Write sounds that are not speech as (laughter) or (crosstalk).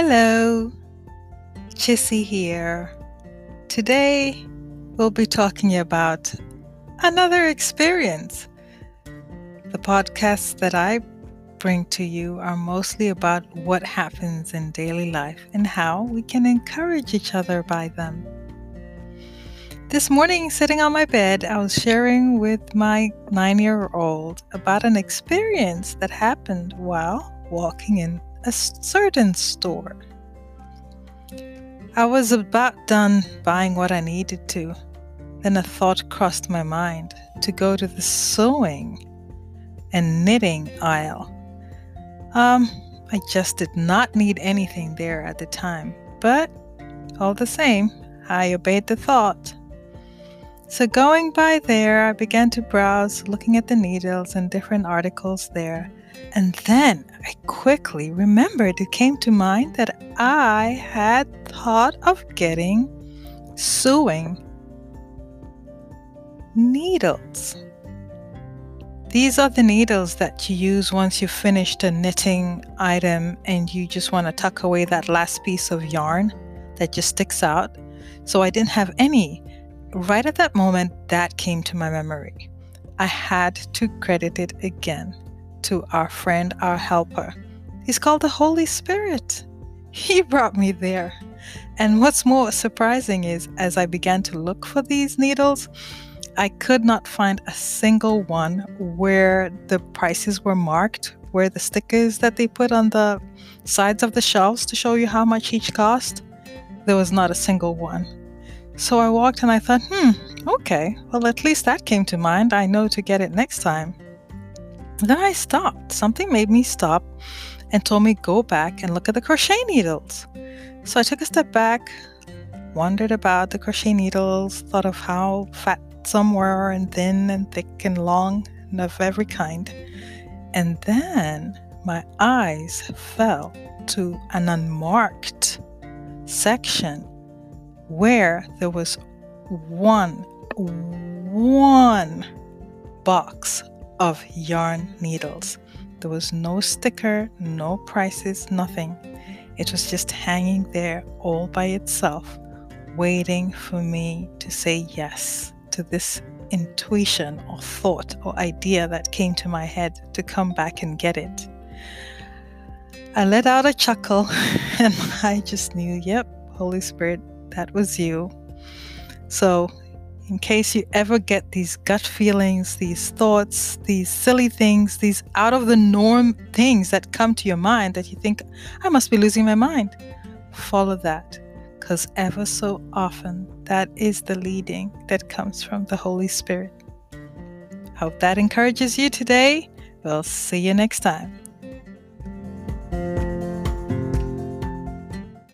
Hello, Chissy here. Today we'll be talking about another experience. The podcasts that I bring to you are mostly about what happens in daily life and how we can encourage each other by them. This morning, sitting on my bed, I was sharing with my nine year old about an experience that happened while walking in a certain store. I was about done buying what I needed to. Then a thought crossed my mind to go to the sewing and knitting aisle. Um, I just did not need anything there at the time, but all the same, I obeyed the thought. So, going by there, I began to browse, looking at the needles and different articles there. And then I quickly remembered it came to mind that I had thought of getting sewing needles. These are the needles that you use once you've finished a knitting item and you just want to tuck away that last piece of yarn that just sticks out. So I didn't have any. Right at that moment, that came to my memory. I had to credit it again to our friend, our helper. He's called the Holy Spirit. He brought me there. And what's more surprising is, as I began to look for these needles, I could not find a single one where the prices were marked, where the stickers that they put on the sides of the shelves to show you how much each cost. There was not a single one. So I walked and I thought, hmm, okay, well, at least that came to mind. I know to get it next time. Then I stopped. Something made me stop and told me go back and look at the crochet needles. So I took a step back, wondered about the crochet needles, thought of how fat some were and thin and thick and long and of every kind. And then my eyes fell to an unmarked section where there was one, one box of yarn needles. There was no sticker, no prices, nothing. It was just hanging there all by itself, waiting for me to say yes to this intuition or thought or idea that came to my head to come back and get it. I let out a chuckle (laughs) and I just knew, yep, Holy Spirit, that was you. So in case you ever get these gut feelings, these thoughts, these silly things, these out of the norm things that come to your mind that you think, I must be losing my mind. Follow that, because ever so often that is the leading that comes from the Holy Spirit. Hope that encourages you today. We'll see you next time.